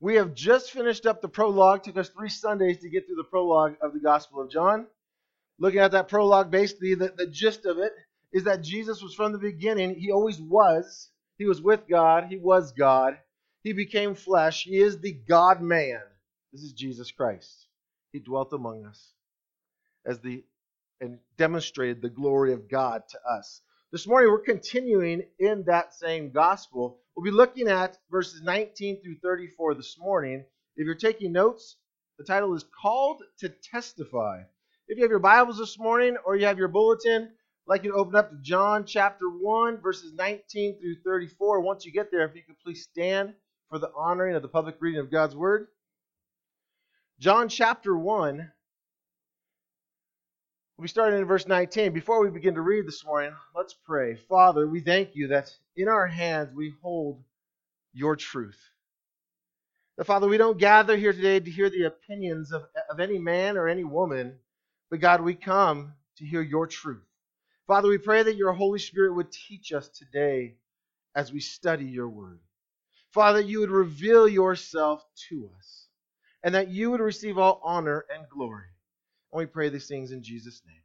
We have just finished up the prologue. Took us three Sundays to get through the prologue of the Gospel of John. Looking at that prologue, basically, the, the gist of it is that Jesus was from the beginning. He always was. He was with God. He was God. He became flesh. He is the God man. This is Jesus Christ. He dwelt among us as the and demonstrated the glory of God to us. This morning we're continuing in that same gospel. We'll be looking at verses 19 through 34 this morning. If you're taking notes, the title is Called to Testify. If you have your Bibles this morning or you have your bulletin, I'd like you to open up to John chapter 1, verses 19 through 34. Once you get there, if you could please stand for the honoring of the public reading of God's Word. John chapter 1, we started in verse 19. Before we begin to read this morning, let's pray. Father, we thank you that in our hands we hold your truth. That, Father, we don't gather here today to hear the opinions of, of any man or any woman, but God, we come to hear your truth. Father, we pray that your Holy Spirit would teach us today as we study your word. Father, you would reveal yourself to us, and that you would receive all honor and glory. And we pray these things in Jesus' name.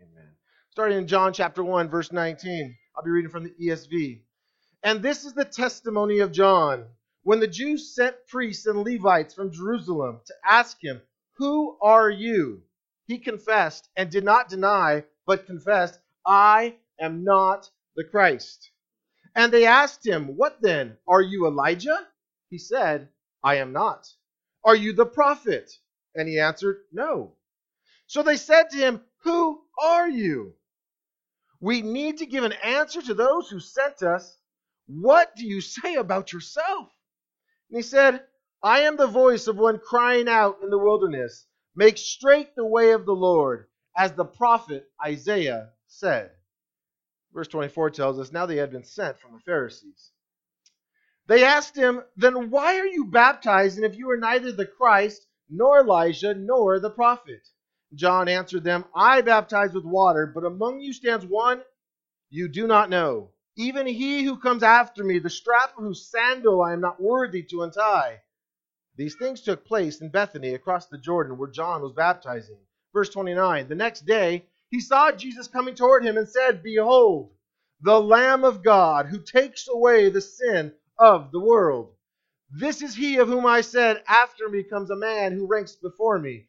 Amen. Starting in John chapter 1, verse 19. I'll be reading from the ESV. And this is the testimony of John. When the Jews sent priests and Levites from Jerusalem to ask him, Who are you? He confessed and did not deny, but confessed, I am not the Christ. And they asked him, What then? Are you Elijah? He said, I am not. Are you the prophet? And he answered, No. So they said to him, Who are you? We need to give an answer to those who sent us. What do you say about yourself? And he said, I am the voice of one crying out in the wilderness, Make straight the way of the Lord, as the prophet Isaiah said. Verse 24 tells us, Now they had been sent from the Pharisees. They asked him, Then why are you baptizing if you are neither the Christ, nor Elijah, nor the prophet? John answered them, I baptize with water, but among you stands one you do not know, even he who comes after me, the strap of whose sandal I am not worthy to untie. These things took place in Bethany across the Jordan where John was baptizing. Verse 29 The next day he saw Jesus coming toward him and said, Behold, the Lamb of God who takes away the sin of the world. This is he of whom I said, After me comes a man who ranks before me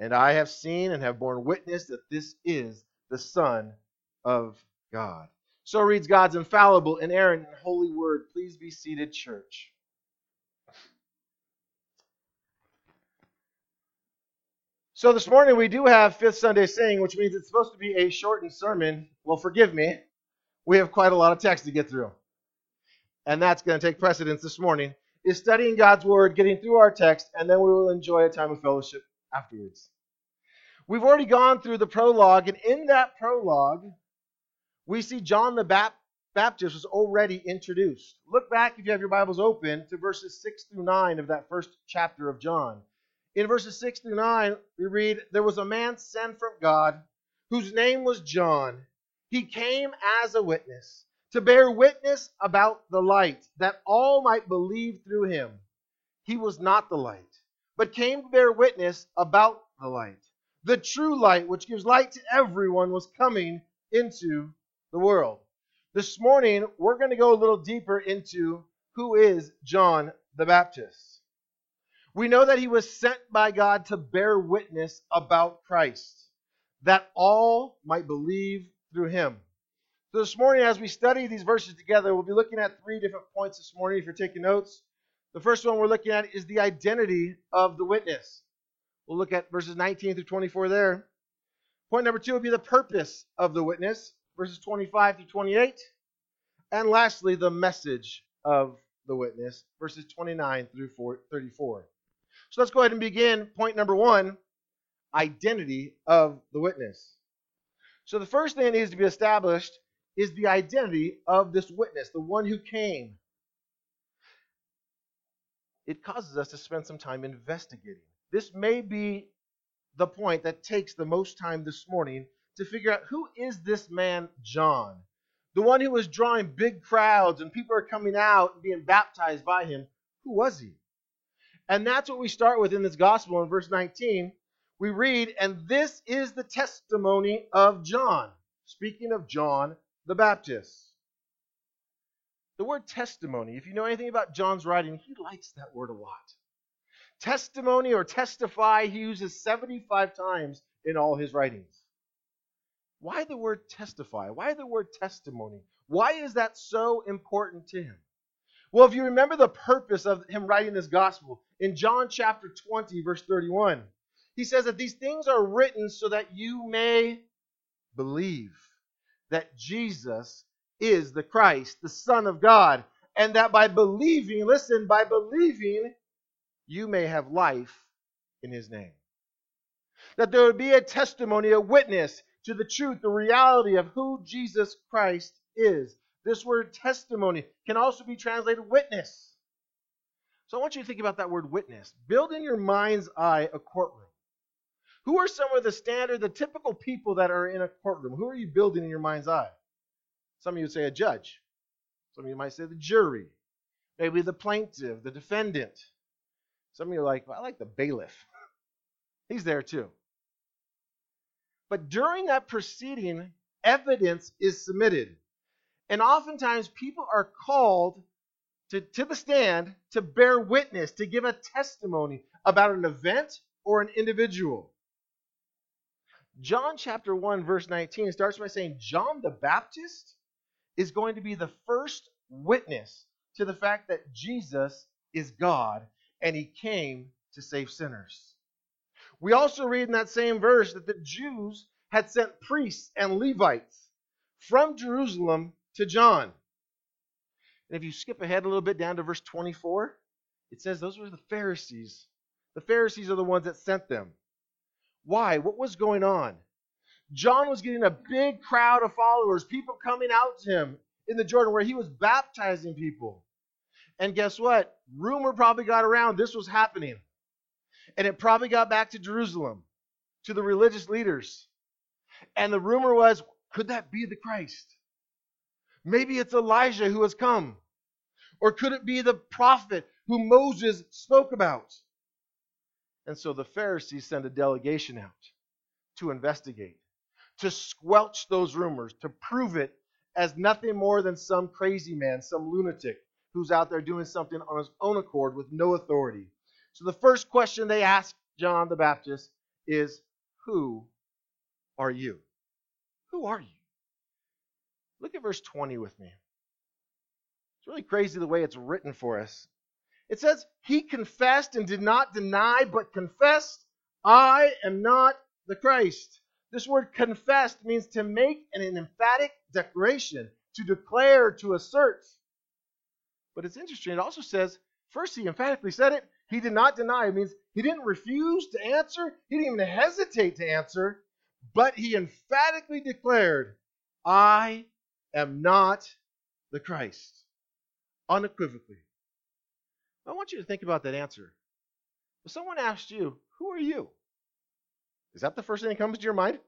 And I have seen and have borne witness that this is the Son of God. So reads God's infallible, inerrant, and holy word. Please be seated, church. So this morning we do have Fifth Sunday Sing, which means it's supposed to be a shortened sermon. Well, forgive me. We have quite a lot of text to get through. And that's going to take precedence this morning, is studying God's Word, getting through our text, and then we will enjoy a time of fellowship afterwards. We've already gone through the prologue, and in that prologue, we see John the Baptist was already introduced. Look back, if you have your Bibles open, to verses 6 through 9 of that first chapter of John. In verses 6 through 9, we read, There was a man sent from God whose name was John. He came as a witness to bear witness about the light, that all might believe through him. He was not the light, but came to bear witness about the light. The true light, which gives light to everyone, was coming into the world. This morning, we're going to go a little deeper into who is John the Baptist. We know that he was sent by God to bear witness about Christ, that all might believe through him. So this morning, as we study these verses together, we'll be looking at three different points this morning if you're taking notes. The first one we're looking at is the identity of the witness. We'll look at verses 19 through 24 there. Point number two will be the purpose of the witness, verses 25 through 28. And lastly, the message of the witness, verses 29 through 34. So let's go ahead and begin. Point number one identity of the witness. So the first thing that needs to be established is the identity of this witness, the one who came. It causes us to spend some time investigating. This may be the point that takes the most time this morning to figure out who is this man, John? The one who was drawing big crowds and people are coming out and being baptized by him. Who was he? And that's what we start with in this gospel in verse 19. We read, And this is the testimony of John. Speaking of John the Baptist. The word testimony, if you know anything about John's writing, he likes that word a lot. Testimony or testify, he uses 75 times in all his writings. Why the word testify? Why the word testimony? Why is that so important to him? Well, if you remember the purpose of him writing this gospel, in John chapter 20, verse 31, he says that these things are written so that you may believe that Jesus is the Christ, the Son of God, and that by believing, listen, by believing, you may have life in his name. That there would be a testimony, a witness to the truth, the reality of who Jesus Christ is. This word testimony can also be translated witness. So I want you to think about that word witness. Build in your mind's eye a courtroom. Who are some of the standard, the typical people that are in a courtroom? Who are you building in your mind's eye? Some of you would say a judge. Some of you might say the jury. Maybe the plaintiff, the defendant. Some of you are like, well, I like the bailiff. He's there too. But during that proceeding, evidence is submitted. And oftentimes people are called to, to the stand to bear witness, to give a testimony about an event or an individual. John chapter 1, verse 19 starts by saying John the Baptist is going to be the first witness to the fact that Jesus is God and he came to save sinners. We also read in that same verse that the Jews had sent priests and Levites from Jerusalem to John. And if you skip ahead a little bit down to verse 24, it says those were the Pharisees. The Pharisees are the ones that sent them. Why? What was going on? John was getting a big crowd of followers, people coming out to him in the Jordan where he was baptizing people. And guess what? Rumor probably got around this was happening. And it probably got back to Jerusalem, to the religious leaders. And the rumor was could that be the Christ? Maybe it's Elijah who has come. Or could it be the prophet who Moses spoke about? And so the Pharisees send a delegation out to investigate, to squelch those rumors, to prove it as nothing more than some crazy man, some lunatic who's out there doing something on his own accord with no authority. So the first question they ask John the Baptist is Who are you? Who are you? Look at verse 20 with me. It's really crazy the way it's written for us. It says, He confessed and did not deny, but confessed, I am not the Christ. This word confessed means to make an emphatic declaration, to declare, to assert. But it's interesting. It also says, first he emphatically said it, he did not deny. It means he didn't refuse to answer, he didn't even hesitate to answer, but he emphatically declared, I am not the Christ. Unequivocally. I want you to think about that answer. If someone asked you, Who are you? Is that the first thing that comes to your mind?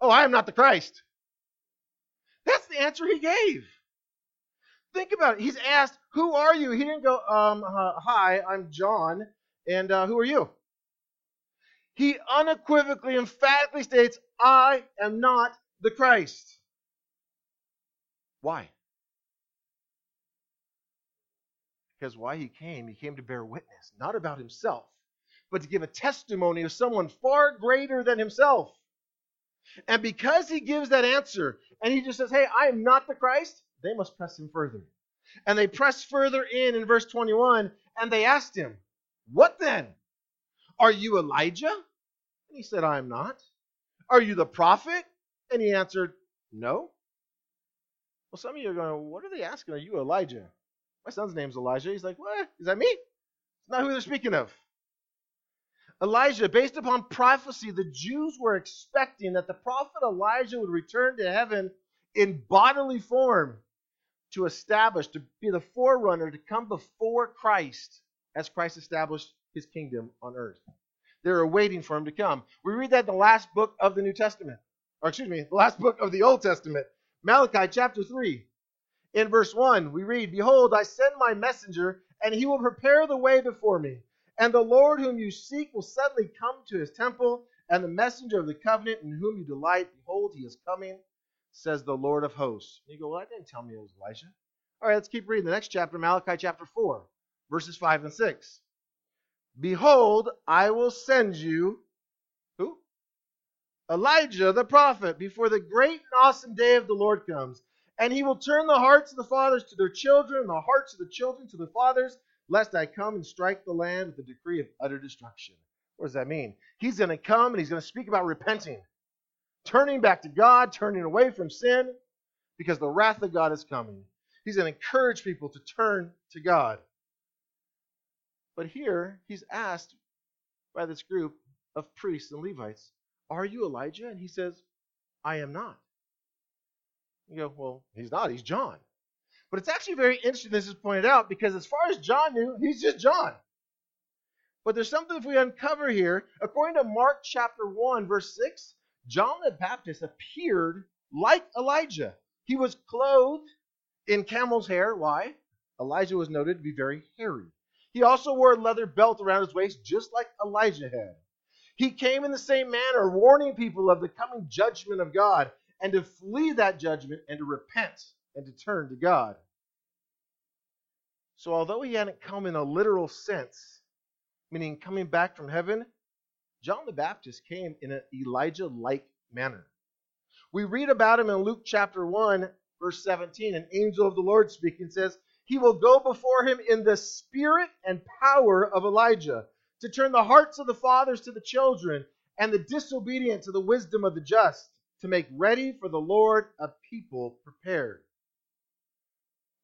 Oh, I am not the Christ. That's the answer he gave. Think about it. He's asked, Who are you? He didn't go, um, uh, Hi, I'm John, and uh, who are you? He unequivocally, emphatically states, I am not the Christ. Why? Because why he came, he came to bear witness, not about himself, but to give a testimony of someone far greater than himself. And because he gives that answer, and he just says, Hey, I am not the Christ, they must press him further. And they press further in in verse 21, and they asked him, What then? Are you Elijah? And he said, I am not. Are you the prophet? And he answered, No. Well, some of you are going, What are they asking? Are you Elijah? My son's name's Elijah. He's like, What? Is that me? It's not who they're speaking of. Elijah, based upon prophecy, the Jews were expecting that the prophet Elijah would return to heaven in bodily form to establish, to be the forerunner, to come before Christ as Christ established his kingdom on earth. They were waiting for him to come. We read that in the last book of the New Testament, or excuse me, the last book of the Old Testament, Malachi chapter 3. In verse 1, we read, Behold, I send my messenger, and he will prepare the way before me. And the Lord whom you seek will suddenly come to his temple, and the messenger of the covenant in whom you delight, behold, he is coming, says the Lord of hosts. And you go, Well, that didn't tell me it was Elijah. All right, let's keep reading the next chapter, Malachi chapter 4, verses 5 and 6. Behold, I will send you, who? Elijah the prophet, before the great and awesome day of the Lord comes. And he will turn the hearts of the fathers to their children, and the hearts of the children to the fathers, lest I come and strike the land with a decree of utter destruction. What does that mean? He's going to come and he's going to speak about repenting, turning back to God, turning away from sin, because the wrath of God is coming. He's going to encourage people to turn to God. But here, he's asked by this group of priests and Levites, Are you Elijah? And he says, I am not. You go, Well, he's not. He's John. But it's actually very interesting this is pointed out because as far as John knew, he's just John. But there's something if we uncover here. According to Mark chapter 1, verse 6, John the Baptist appeared like Elijah. He was clothed in camel's hair. Why? Elijah was noted to be very hairy. He also wore a leather belt around his waist, just like Elijah had. He came in the same manner, warning people of the coming judgment of God and to flee that judgment and to repent and to turn to God. So, although he hadn't come in a literal sense, meaning coming back from heaven, John the Baptist came in an Elijah like manner. We read about him in Luke chapter 1, verse 17. An angel of the Lord speaking says, He will go before him in the spirit and power of Elijah to turn the hearts of the fathers to the children and the disobedient to the wisdom of the just, to make ready for the Lord a people prepared.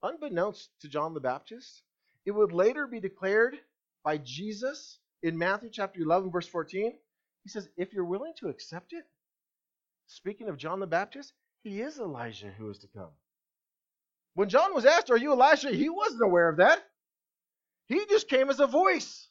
Unbeknownst to John the Baptist, it would later be declared by Jesus in Matthew chapter 11, verse 14. He says, If you're willing to accept it, speaking of John the Baptist, he is Elijah who is to come. When John was asked, Are you Elijah? he wasn't aware of that. He just came as a voice.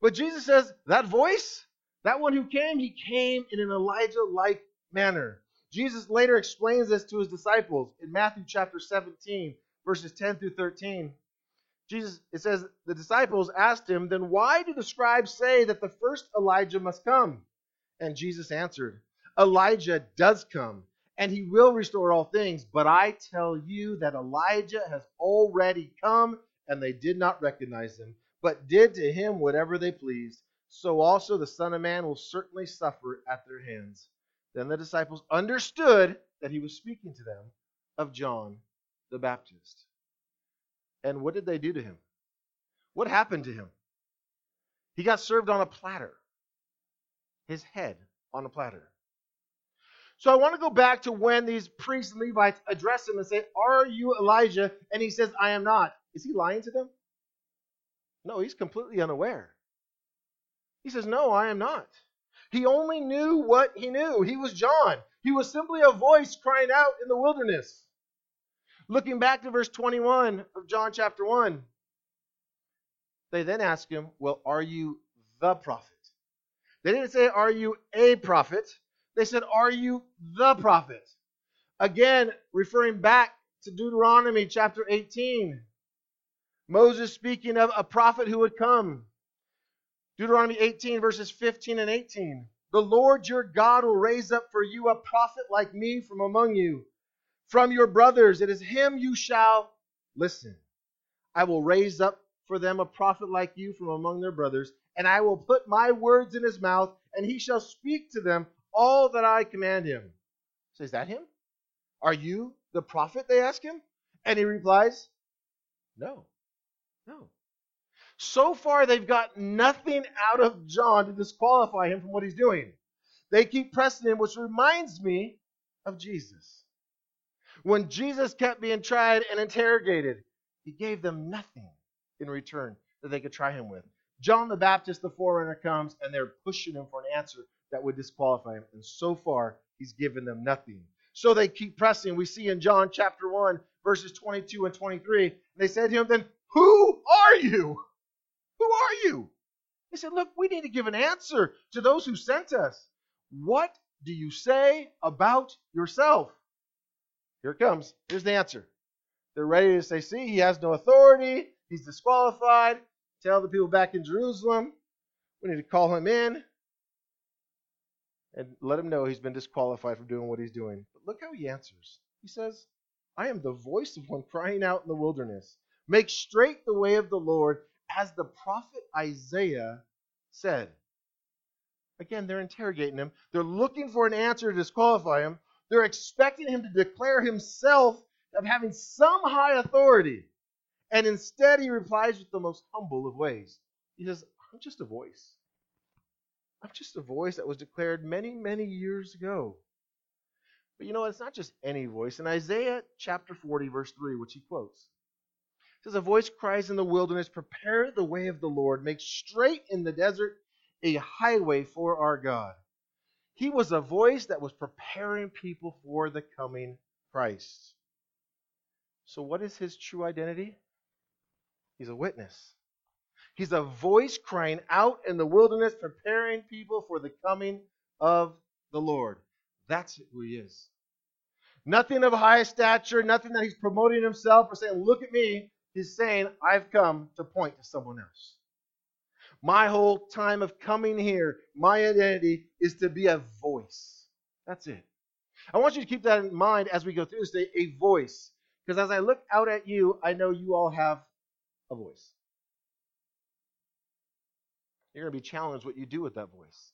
But Jesus says, That voice, that one who came, he came in an Elijah like manner. Jesus later explains this to his disciples in Matthew chapter 17, verses 10 through 13. Jesus, it says, the disciples asked him, Then why do the scribes say that the first Elijah must come? And Jesus answered, Elijah does come, and he will restore all things. But I tell you that Elijah has already come, and they did not recognize him, but did to him whatever they pleased. So also the Son of Man will certainly suffer at their hands. Then the disciples understood that he was speaking to them of John the Baptist. And what did they do to him? What happened to him? He got served on a platter, his head on a platter. So I want to go back to when these priests and Levites address him and say, Are you Elijah? And he says, I am not. Is he lying to them? No, he's completely unaware. He says, No, I am not. He only knew what he knew. He was John. He was simply a voice crying out in the wilderness. Looking back to verse 21 of John chapter 1, they then ask him, Well, are you the prophet? They didn't say, Are you a prophet? They said, Are you the prophet? Again, referring back to Deuteronomy chapter 18. Moses speaking of a prophet who would come. Deuteronomy 18, verses 15 and 18. The Lord your God will raise up for you a prophet like me from among you. From your brothers, it is him you shall listen. I will raise up for them a prophet like you from among their brothers, and I will put my words in his mouth, and he shall speak to them all that I command him. So is that him? Are you the prophet? They ask him. And he replies, No. No. So far, they've got nothing out of John to disqualify him from what he's doing. They keep pressing him, which reminds me of Jesus. When Jesus kept being tried and interrogated, he gave them nothing in return that they could try him with. John the Baptist, the forerunner, comes and they're pushing him for an answer that would disqualify him. And so far, he's given them nothing. So they keep pressing. We see in John chapter 1, verses 22 and 23, they said to him, Then who are you? Who are you? He said, Look, we need to give an answer to those who sent us. What do you say about yourself? Here it comes. Here's the answer. They're ready to say, See, he has no authority. He's disqualified. Tell the people back in Jerusalem. We need to call him in and let him know he's been disqualified from doing what he's doing. But look how he answers. He says, I am the voice of one crying out in the wilderness. Make straight the way of the Lord, as the prophet Isaiah said. Again, they're interrogating him. They're looking for an answer to disqualify him. They're expecting him to declare himself of having some high authority. And instead, he replies with the most humble of ways. He says, I'm just a voice. I'm just a voice that was declared many, many years ago. But you know, it's not just any voice. In Isaiah chapter 40, verse 3, which he quotes, says, A voice cries in the wilderness, Prepare the way of the Lord, make straight in the desert a highway for our God. He was a voice that was preparing people for the coming Christ. So, what is his true identity? He's a witness. He's a voice crying out in the wilderness, preparing people for the coming of the Lord. That's who he is. Nothing of high stature, nothing that he's promoting himself or saying, Look at me. He's saying, I've come to point to someone else. My whole time of coming here, my identity is to be a voice. That's it. I want you to keep that in mind as we go through this day a voice. Because as I look out at you, I know you all have a voice. You're going to be challenged what you do with that voice,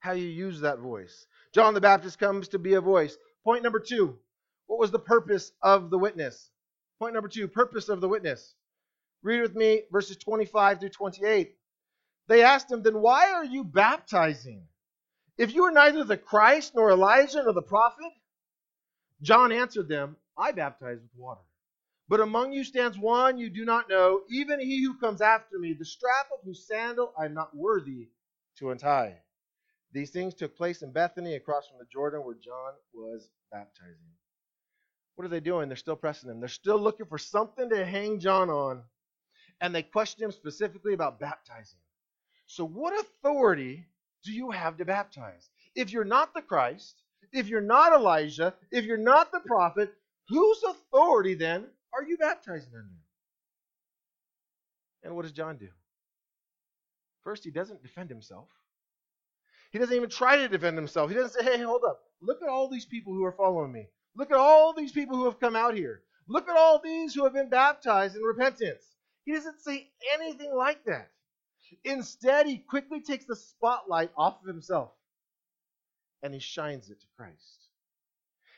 how you use that voice. John the Baptist comes to be a voice. Point number two what was the purpose of the witness? Point number two purpose of the witness. Read with me verses 25 through 28. They asked him, Then why are you baptizing? If you are neither the Christ, nor Elijah, nor the prophet? John answered them, I baptize with water. But among you stands one you do not know, even he who comes after me, the strap of whose sandal I am not worthy to untie. These things took place in Bethany across from the Jordan where John was baptizing. What are they doing? They're still pressing him. They're still looking for something to hang John on. And they question him specifically about baptizing. So, what authority do you have to baptize? If you're not the Christ, if you're not Elijah, if you're not the prophet, whose authority then are you baptizing under? And what does John do? First, he doesn't defend himself. He doesn't even try to defend himself. He doesn't say, hey, hold up. Look at all these people who are following me. Look at all these people who have come out here. Look at all these who have been baptized in repentance. He doesn't say anything like that. Instead, he quickly takes the spotlight off of himself and he shines it to Christ.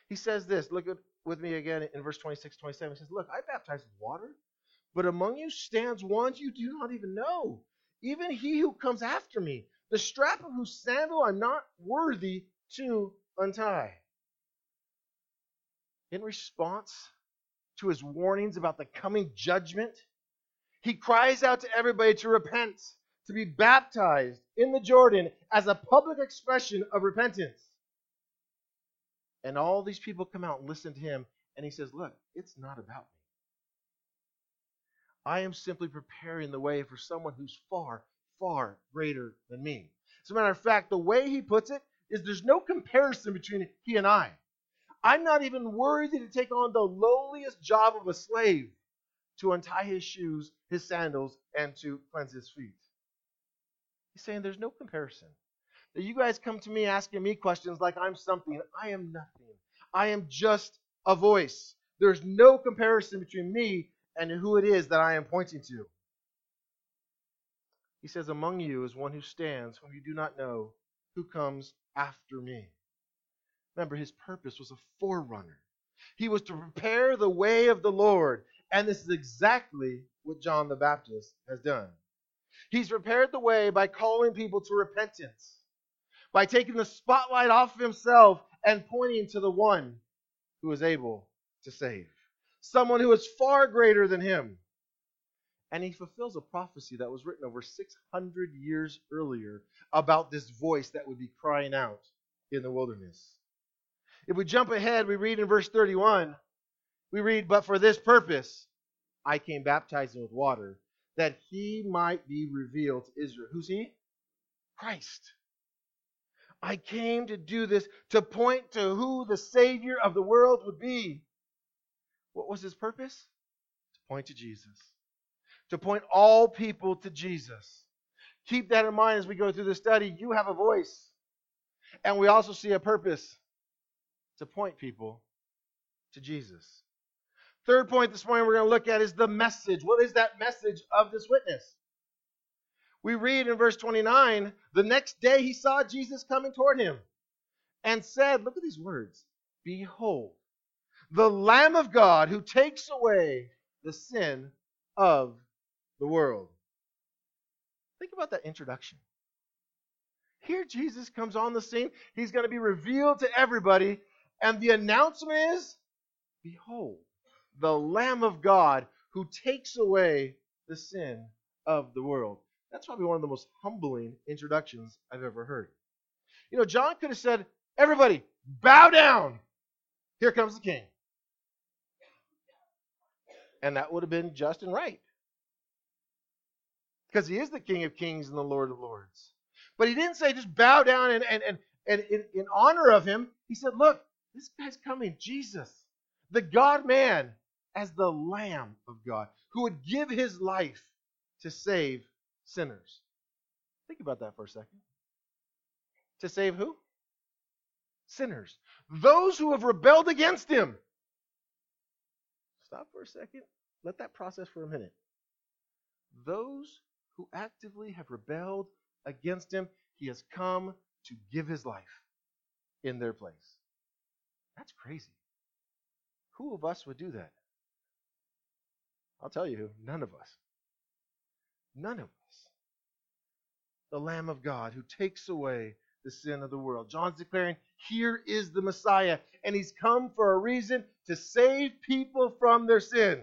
He says this, look at with me again in verse 26, 27. He says, Look, I baptize with water, but among you stands one you do not even know, even he who comes after me, the strap of whose sandal I'm not worthy to untie. In response to his warnings about the coming judgment, he cries out to everybody to repent, to be baptized in the Jordan as a public expression of repentance. And all these people come out and listen to him, and he says, Look, it's not about me. I am simply preparing the way for someone who's far, far greater than me. As a matter of fact, the way he puts it is there's no comparison between he and I. I'm not even worthy to take on the lowliest job of a slave to untie his shoes, his sandals, and to cleanse his feet. He's saying there's no comparison. That you guys come to me asking me questions like I'm something. I am nothing. I am just a voice. There's no comparison between me and who it is that I am pointing to. He says, Among you is one who stands, whom you do not know, who comes after me. Remember, his purpose was a forerunner. He was to prepare the way of the Lord. And this is exactly what John the Baptist has done. He's prepared the way by calling people to repentance, by taking the spotlight off of himself and pointing to the one who is able to save. someone who is far greater than him. And he fulfills a prophecy that was written over 600 years earlier about this voice that would be crying out in the wilderness. If we jump ahead, we read in verse 31, we read, But for this purpose I came baptizing with water, that he might be revealed to Israel. Who's he? Christ. I came to do this to point to who the Savior of the world would be. What was his purpose? To point to Jesus. To point all people to Jesus. Keep that in mind as we go through the study. You have a voice. And we also see a purpose to point people to Jesus. Third point this morning we're going to look at is the message. What is that message of this witness? We read in verse 29 the next day he saw Jesus coming toward him and said, Look at these words Behold, the Lamb of God who takes away the sin of the world. Think about that introduction. Here, Jesus comes on the scene. He's going to be revealed to everybody. And the announcement is Behold, the Lamb of God who takes away the sin of the world. That's probably one of the most humbling introductions I've ever heard. You know, John could have said, Everybody, bow down. Here comes the king. And that would have been just and right. Because he is the King of Kings and the Lord of Lords. But he didn't say just bow down and, and, and, and in, in honor of him. He said, Look, this guy's coming, Jesus, the God man, as the Lamb of God, who would give his life to save sinners. Think about that for a second. To save who? Sinners. Those who have rebelled against him. Stop for a second. Let that process for a minute. Those who actively have rebelled against him, he has come to give his life in their place. That's crazy. Who of us would do that? I'll tell you, none of us. None of us. The Lamb of God who takes away the sin of the world. John's declaring, here is the Messiah, and he's come for a reason to save people from their sin.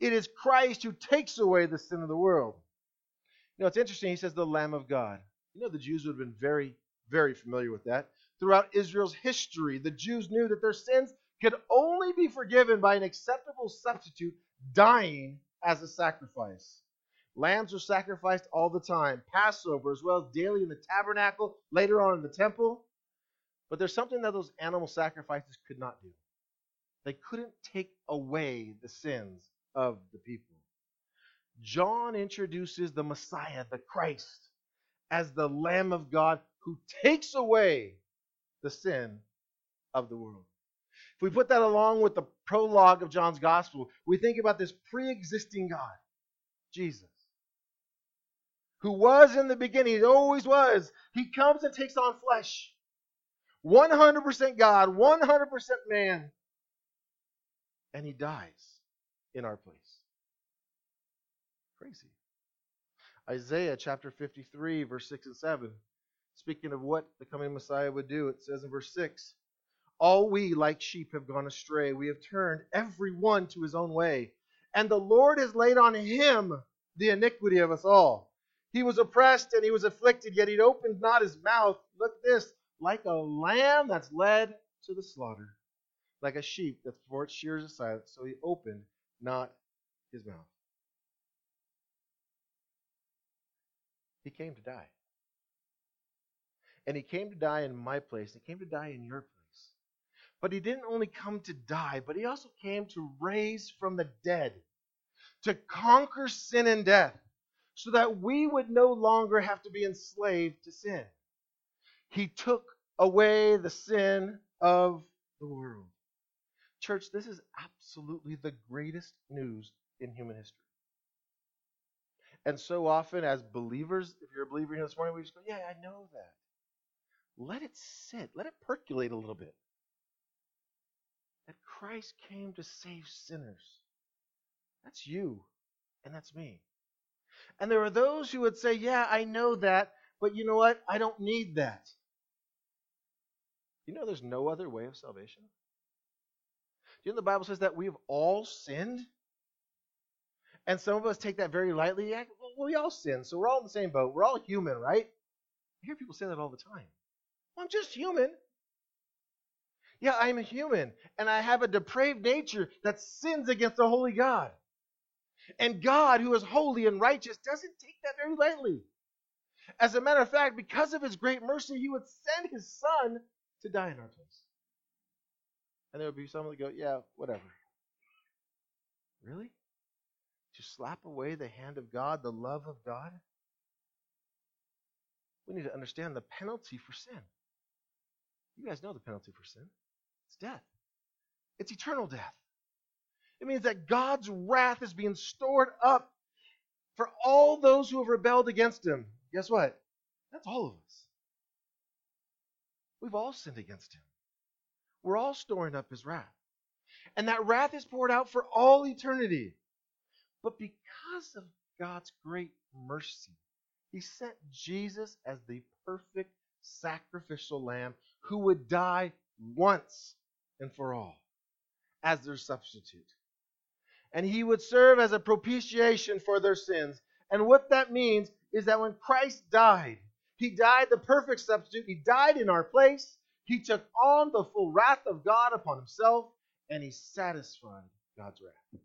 It is Christ who takes away the sin of the world. You know, it's interesting. He says the Lamb of God. You know, the Jews would have been very, very familiar with that. Throughout Israel's history, the Jews knew that their sins could only be forgiven by an acceptable substitute dying as a sacrifice. Lambs were sacrificed all the time, Passover as well as daily in the tabernacle, later on in the temple. But there's something that those animal sacrifices could not do. They couldn't take away the sins of the people. John introduces the Messiah, the Christ, as the Lamb of God who takes away the sin of the world. If we put that along with the prologue of John's gospel, we think about this pre existing God, Jesus, who was in the beginning, he always was. He comes and takes on flesh. 100% God, 100% man. And he dies in our place. Crazy. Isaiah chapter 53, verse 6 and 7. Speaking of what the coming Messiah would do, it says in verse 6 All we, like sheep, have gone astray. We have turned every one to his own way. And the Lord has laid on him the iniquity of us all. He was oppressed and he was afflicted, yet he opened not his mouth. Look this like a lamb that's led to the slaughter, like a sheep that's before its shears is silent. So he opened not his mouth. He came to die. And he came to die in my place. He came to die in your place. But he didn't only come to die, but he also came to raise from the dead, to conquer sin and death, so that we would no longer have to be enslaved to sin. He took away the sin of the world. Church, this is absolutely the greatest news in human history. And so often, as believers, if you're a believer here this morning, we just go, Yeah, I know that. Let it sit, let it percolate a little bit. That Christ came to save sinners. That's you, and that's me. And there are those who would say, Yeah, I know that, but you know what? I don't need that. You know, there's no other way of salvation. Do you know the Bible says that we've all sinned? And some of us take that very lightly. Well, we all sin, so we're all in the same boat. We're all human, right? I hear people say that all the time. I'm just human. Yeah, I'm a human, and I have a depraved nature that sins against the holy God. And God, who is holy and righteous, doesn't take that very lightly. As a matter of fact, because of his great mercy, he would send his son to die in our place. And there would be some that go, yeah, whatever. Really? To slap away the hand of God, the love of God? We need to understand the penalty for sin. You guys know the penalty for sin. It's death. It's eternal death. It means that God's wrath is being stored up for all those who have rebelled against him. Guess what? That's all of us. We've all sinned against him. We're all storing up his wrath. And that wrath is poured out for all eternity. But because of God's great mercy, he sent Jesus as the perfect sacrificial lamb who would die once and for all as their substitute. And he would serve as a propitiation for their sins. And what that means is that when Christ died, he died the perfect substitute. He died in our place. He took on the full wrath of God upon himself, and he satisfied God's wrath.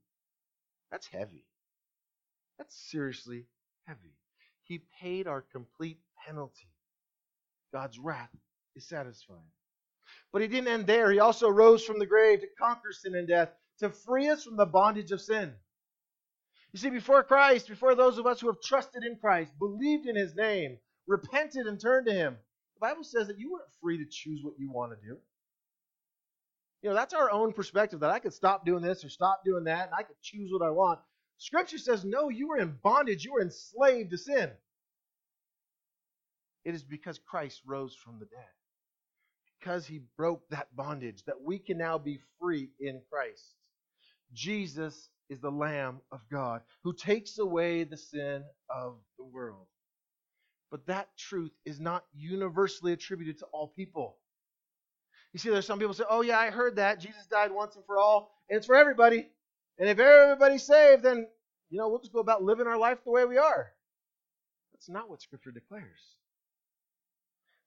That's heavy. That's seriously heavy. He paid our complete penalty. God's wrath is satisfied. But he didn't end there. He also rose from the grave to conquer sin and death, to free us from the bondage of sin. You see, before Christ, before those of us who have trusted in Christ, believed in his name, repented and turned to him, the Bible says that you weren't free to choose what you want to do. You know, that's our own perspective that I could stop doing this or stop doing that and I could choose what I want. Scripture says, no, you were in bondage, you were enslaved to sin. It is because Christ rose from the dead. Because he broke that bondage that we can now be free in Christ. Jesus is the Lamb of God who takes away the sin of the world. But that truth is not universally attributed to all people. You see, there's some people say, oh, yeah, I heard that. Jesus died once and for all, and it's for everybody. And if everybody's saved, then, you know, we'll just go about living our life the way we are. That's not what Scripture declares.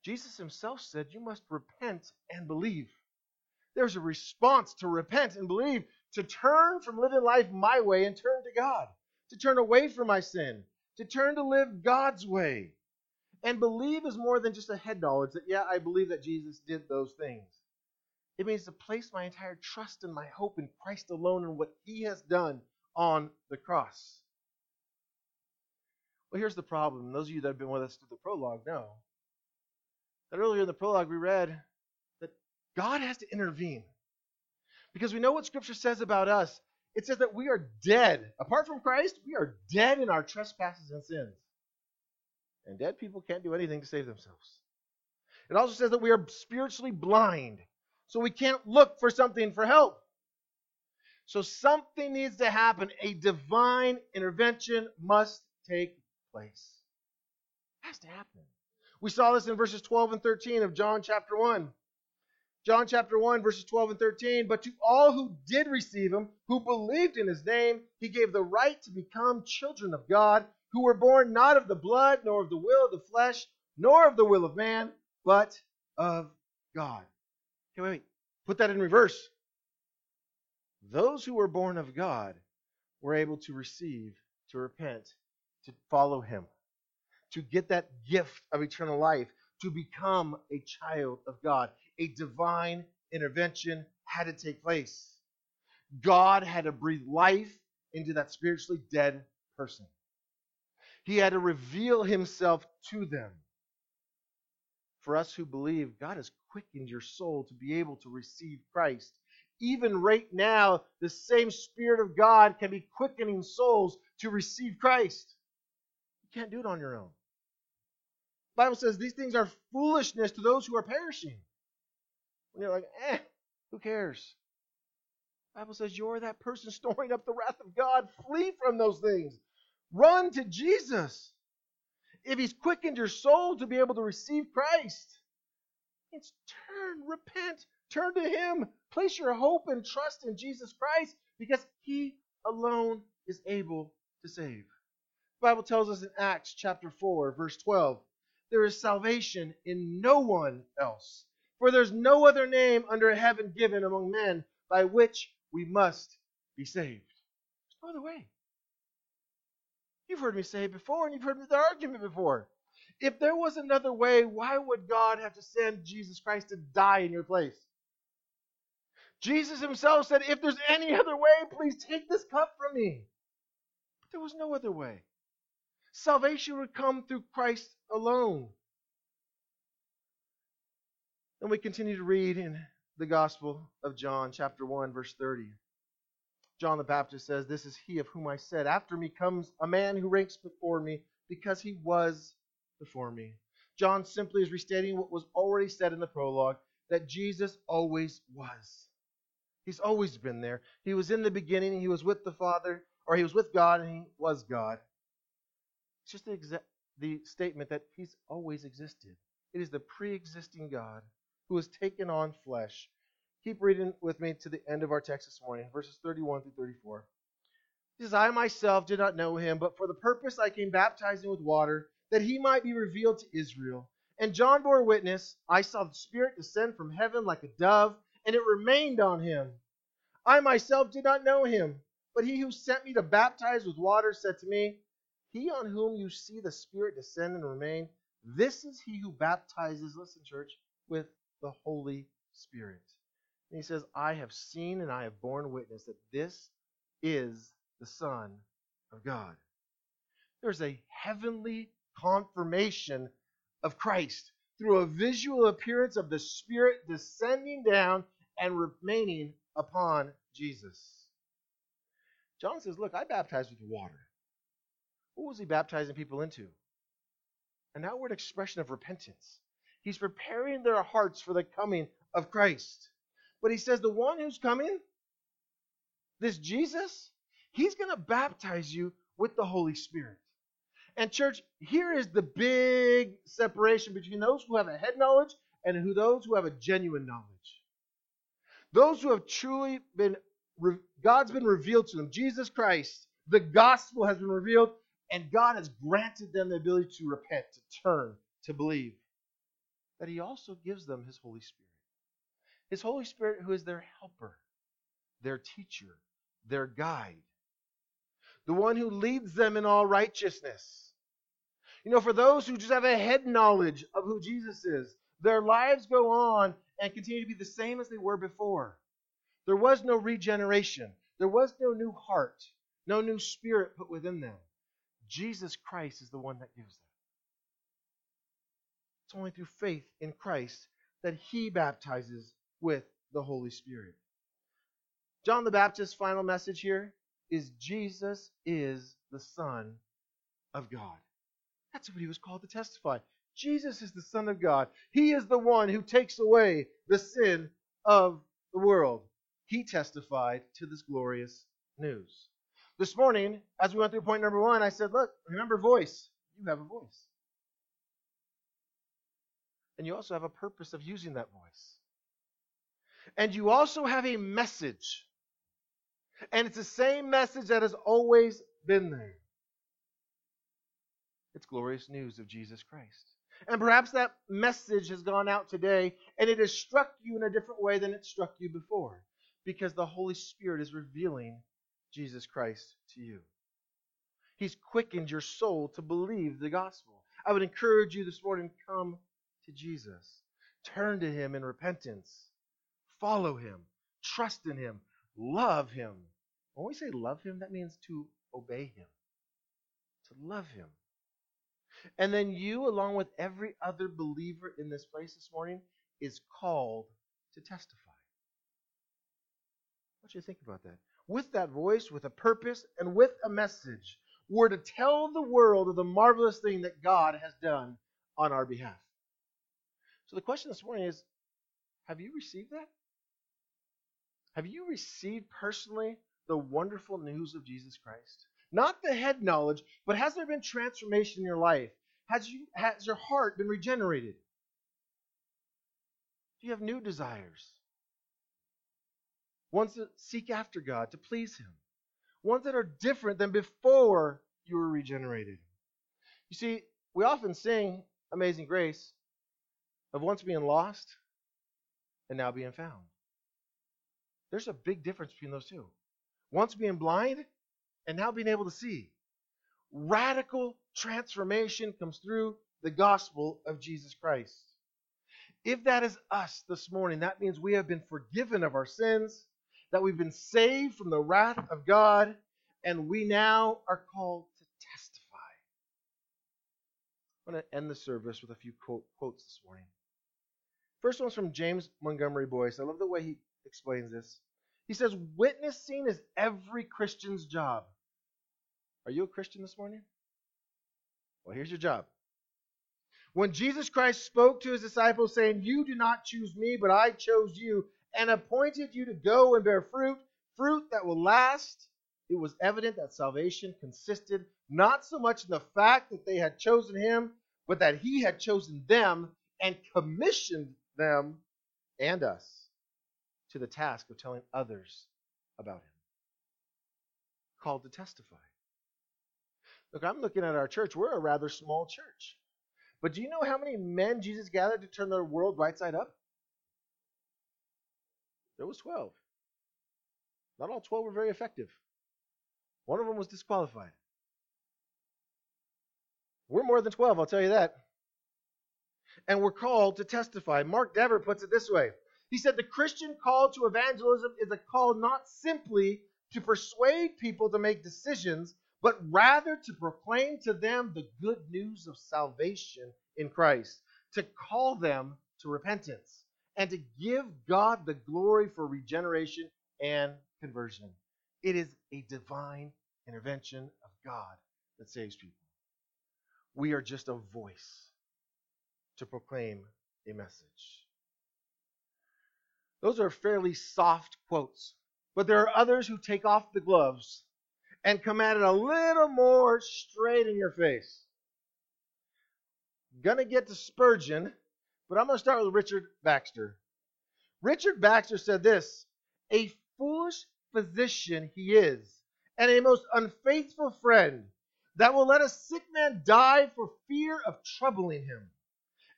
Jesus himself said, You must repent and believe. There's a response to repent and believe, to turn from living life my way and turn to God, to turn away from my sin, to turn to live God's way. And believe is more than just a head knowledge that, yeah, I believe that Jesus did those things. It means to place my entire trust and my hope in Christ alone and what he has done on the cross. Well, here's the problem. Those of you that have been with us through the prologue know that earlier in the prologue we read that God has to intervene. Because we know what Scripture says about us. It says that we are dead. Apart from Christ, we are dead in our trespasses and sins. And dead people can't do anything to save themselves. It also says that we are spiritually blind, so we can't look for something for help. So something needs to happen. A divine intervention must take place. It has to happen. We saw this in verses 12 and 13 of John chapter 1. John chapter 1, verses 12 and 13. But to all who did receive him, who believed in his name, he gave the right to become children of God, who were born not of the blood, nor of the will of the flesh, nor of the will of man, but of God. Okay, wait, wait. Put that in reverse. Those who were born of God were able to receive, to repent, to follow him, to get that gift of eternal life, to become a child of God. A divine intervention had to take place. God had to breathe life into that spiritually dead person. He had to reveal himself to them. For us who believe, God has quickened your soul to be able to receive Christ. Even right now, the same Spirit of God can be quickening souls to receive Christ. You can't do it on your own. Bible says these things are foolishness to those who are perishing. And you're like, eh, who cares? Bible says you're that person storing up the wrath of God. Flee from those things. Run to Jesus. If He's quickened your soul to be able to receive Christ, it's turn, repent, Turn to Him. Place your hope and trust in Jesus Christ because He alone is able to save. The Bible tells us in Acts chapter 4, verse 12, there is salvation in no one else. For there's no other name under heaven given among men by which we must be saved. There's no other way. You've heard me say it before, and you've heard the argument before. If there was another way, why would God have to send Jesus Christ to die in your place? Jesus himself said, If there's any other way, please take this cup from me. But there was no other way. Salvation would come through Christ alone. And we continue to read in the Gospel of John, chapter 1, verse 30. John the Baptist says, This is he of whom I said, After me comes a man who ranks before me, because he was before me. John simply is restating what was already said in the prologue that Jesus always was. He's always been there. He was in the beginning, he was with the Father, or he was with God, and he was God. It's just the, exa- the statement that he's always existed. It is the pre existing God who has taken on flesh. Keep reading with me to the end of our text this morning, verses 31 through 34. He says, I myself did not know him, but for the purpose I came baptizing with water, that he might be revealed to Israel. And John bore witness, I saw the Spirit descend from heaven like a dove, and it remained on him. I myself did not know him, but he who sent me to baptize with water said to me, He on whom you see the Spirit descend and remain, this is he who baptizes, listen, church, with the Holy Spirit. And he says, I have seen and I have borne witness that this is the Son of God. There's a heavenly confirmation of Christ through a visual appearance of the Spirit descending down and remaining upon Jesus. John says, Look, I baptize with water. What was he baptizing people into? An outward expression of repentance. He's preparing their hearts for the coming of Christ. But he says, The one who's coming, this Jesus, he's going to baptize you with the Holy Spirit. And, church, here is the big separation between those who have a head knowledge and who those who have a genuine knowledge. Those who have truly been, God's been revealed to them, Jesus Christ, the gospel has been revealed, and God has granted them the ability to repent, to turn, to believe. That He also gives them His Holy Spirit. His Holy Spirit, who is their helper, their teacher, their guide, the one who leads them in all righteousness. You know, for those who just have a head knowledge of who Jesus is, their lives go on and continue to be the same as they were before. There was no regeneration, there was no new heart, no new spirit put within them. Jesus Christ is the one that gives that. It's only through faith in Christ that he baptizes with the Holy Spirit. John the Baptist's final message here is Jesus is the Son of God. That's what he was called to testify. Jesus is the Son of God. He is the one who takes away the sin of the world. He testified to this glorious news. This morning, as we went through point number one, I said, Look, remember voice. You have a voice. And you also have a purpose of using that voice. And you also have a message. And it's the same message that has always been there. It's glorious news of Jesus Christ. And perhaps that message has gone out today and it has struck you in a different way than it struck you before because the Holy Spirit is revealing Jesus Christ to you. He's quickened your soul to believe the gospel. I would encourage you this morning come to Jesus. Turn to him in repentance. Follow him. Trust in him. Love him. When we say love him, that means to obey him, to love him. And then you, along with every other believer in this place this morning, is called to testify. I want you to think about that. With that voice, with a purpose, and with a message, we're to tell the world of the marvelous thing that God has done on our behalf. So the question this morning is have you received that? Have you received personally the wonderful news of Jesus Christ? Not the head knowledge, but has there been transformation in your life? Has, you, has your heart been regenerated? Do you have new desires? Ones that seek after God, to please Him, ones that are different than before you were regenerated. You see, we often sing Amazing Grace of once being lost and now being found. There's a big difference between those two. Once being blind and now being able to see. Radical transformation comes through the gospel of Jesus Christ. If that is us this morning, that means we have been forgiven of our sins, that we've been saved from the wrath of God, and we now are called to testify. I'm going to end the service with a few quote, quotes this morning. First one's from James Montgomery Boice. I love the way he explains this. He says, Witnessing is every Christian's job. Are you a Christian this morning? Well, here's your job. When Jesus Christ spoke to his disciples, saying, You do not choose me, but I chose you, and appointed you to go and bear fruit, fruit that will last, it was evident that salvation consisted not so much in the fact that they had chosen him, but that he had chosen them and commissioned them and us to the task of telling others about him. Called to testify. Look, I'm looking at our church. We're a rather small church. But do you know how many men Jesus gathered to turn the world right side up? There was 12. Not all 12 were very effective. One of them was disqualified. We're more than 12, I'll tell you that. And we're called to testify. Mark Dever puts it this way He said, The Christian call to evangelism is a call not simply to persuade people to make decisions, but rather to proclaim to them the good news of salvation in Christ, to call them to repentance, and to give God the glory for regeneration and conversion. It is a divine intervention of God that saves people. We are just a voice to proclaim a message. Those are fairly soft quotes, but there are others who take off the gloves and come at it a little more straight in your face. Gonna get to Spurgeon, but I'm gonna start with Richard Baxter. Richard Baxter said this A foolish physician he is, and a most unfaithful friend, that will let a sick man die for fear of troubling him.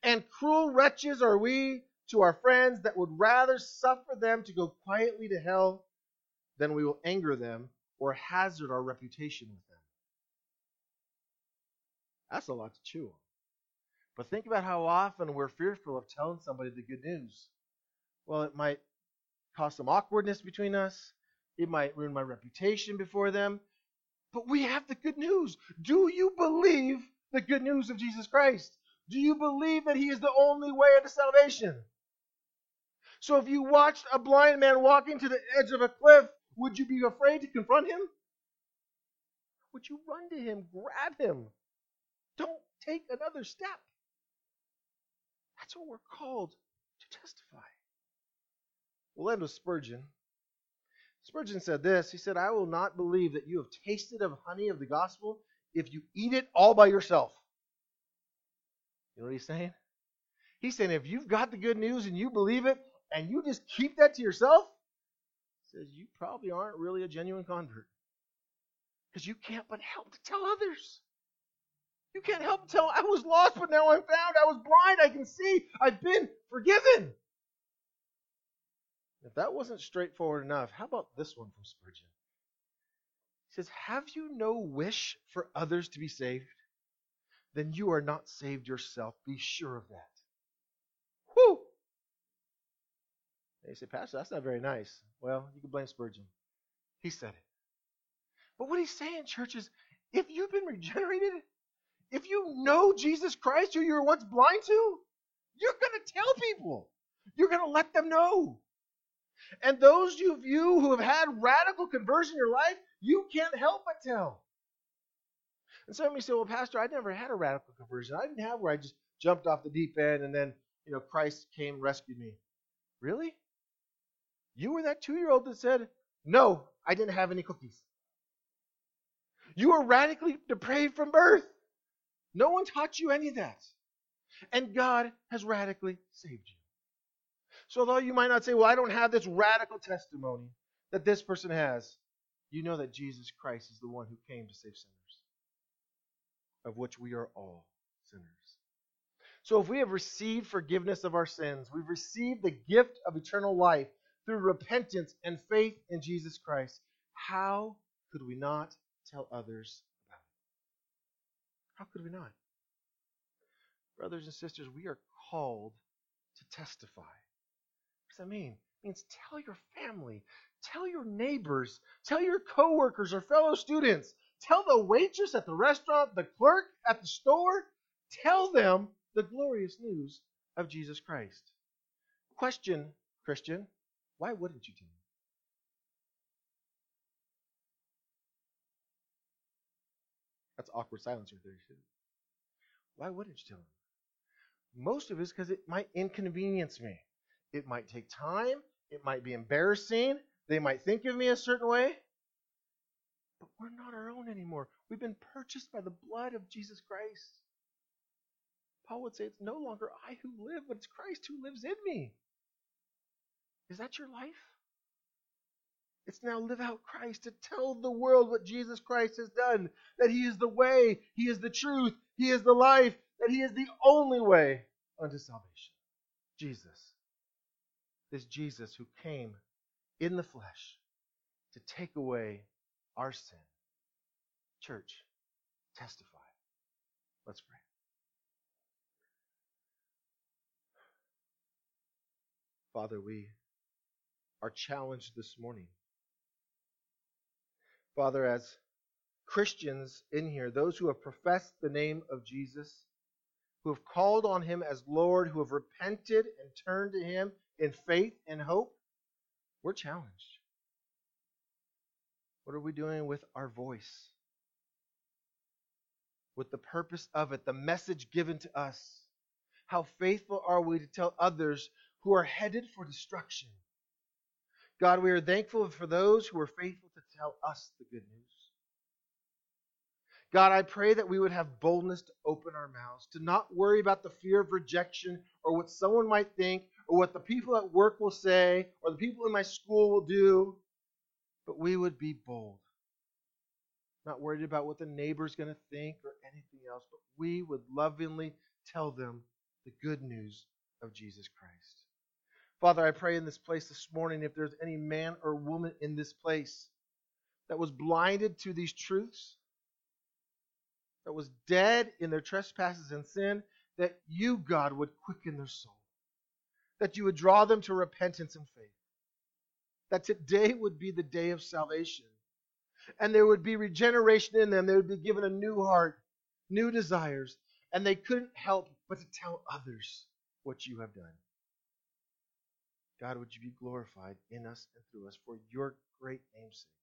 And cruel wretches are we to our friends that would rather suffer them to go quietly to hell than we will anger them or hazard our reputation with them. That's a lot to chew on. But think about how often we're fearful of telling somebody the good news. Well, it might cause some awkwardness between us. It might ruin my reputation before them. But we have the good news. Do you believe the good news of Jesus Christ? Do you believe that He is the only way to salvation? So if you watched a blind man walking to the edge of a cliff, would you be afraid to confront him? Would you run to him, grab him? Don't take another step. That's what we're called to testify. We'll end with Spurgeon. Spurgeon said this He said, I will not believe that you have tasted of honey of the gospel if you eat it all by yourself. You know what he's saying? He's saying if you've got the good news and you believe it and you just keep that to yourself, says you probably aren't really a genuine convert. Because you can't but help to tell others. You can't help tell, I was lost, but now I'm found. I was blind, I can see. I've been forgiven. If that wasn't straightforward enough, how about this one from Spurgeon? He says, Have you no wish for others to be saved? Then you are not saved yourself. Be sure of that. Whew! You say, Pastor, that's not very nice. Well, you can blame Spurgeon. He said it. But what he's saying, church, is if you've been regenerated, if you know Jesus Christ, who you were once blind to, you're going to tell people. You're going to let them know. And those of you who have had radical conversion in your life, you can't help but tell. And some of you say, well, Pastor, I never had a radical conversion. I didn't have where I just jumped off the deep end and then, you know, Christ came and rescued me. Really? You were that two year old that said, No, I didn't have any cookies. You were radically depraved from birth. No one taught you any of that. And God has radically saved you. So, although you might not say, Well, I don't have this radical testimony, that this person has, you know that Jesus Christ is the one who came to save sinners, of which we are all sinners. So if we have received forgiveness of our sins, we've received the gift of eternal life through repentance and faith in Jesus Christ, how could we not tell others? How could we not? Brothers and sisters, we are called to testify. What does that mean? It means tell your family, tell your neighbors, tell your coworkers or fellow students, tell the waitress at the restaurant, the clerk at the store, tell them the glorious news of Jesus Christ. Question, Christian, why wouldn't you tell them? That's awkward silence right there. Why wouldn't you tell them? Most of it is because it might inconvenience me. It might take time. It might be embarrassing. They might think of me a certain way. But we're not our own anymore. We've been purchased by the blood of Jesus Christ. Paul would say, It's no longer I who live, but it's Christ who lives in me. Is that your life? It's now live out Christ to tell the world what Jesus Christ has done. That He is the way, He is the truth, He is the life, that He is the only way unto salvation. Jesus. This Jesus who came in the flesh to take away our sin. Church, testify. Let's pray. Father, we are challenged this morning. Father, as Christians in here, those who have professed the name of Jesus, who have called on him as Lord, who have repented and turned to him in faith and hope, we're challenged. What are we doing with our voice? With the purpose of it, the message given to us? How faithful are we to tell others who are headed for destruction? God, we are thankful for those who are faithful tell us the good news. God, I pray that we would have boldness to open our mouths, to not worry about the fear of rejection or what someone might think or what the people at work will say or the people in my school will do, but we would be bold. Not worried about what the neighbor's going to think or anything else, but we would lovingly tell them the good news of Jesus Christ. Father, I pray in this place this morning if there's any man or woman in this place that was blinded to these truths, that was dead in their trespasses and sin, that you, God, would quicken their soul, that you would draw them to repentance and faith, that today would be the day of salvation, and there would be regeneration in them. They would be given a new heart, new desires, and they couldn't help but to tell others what you have done. God, would you be glorified in us and through us for your great name's sake?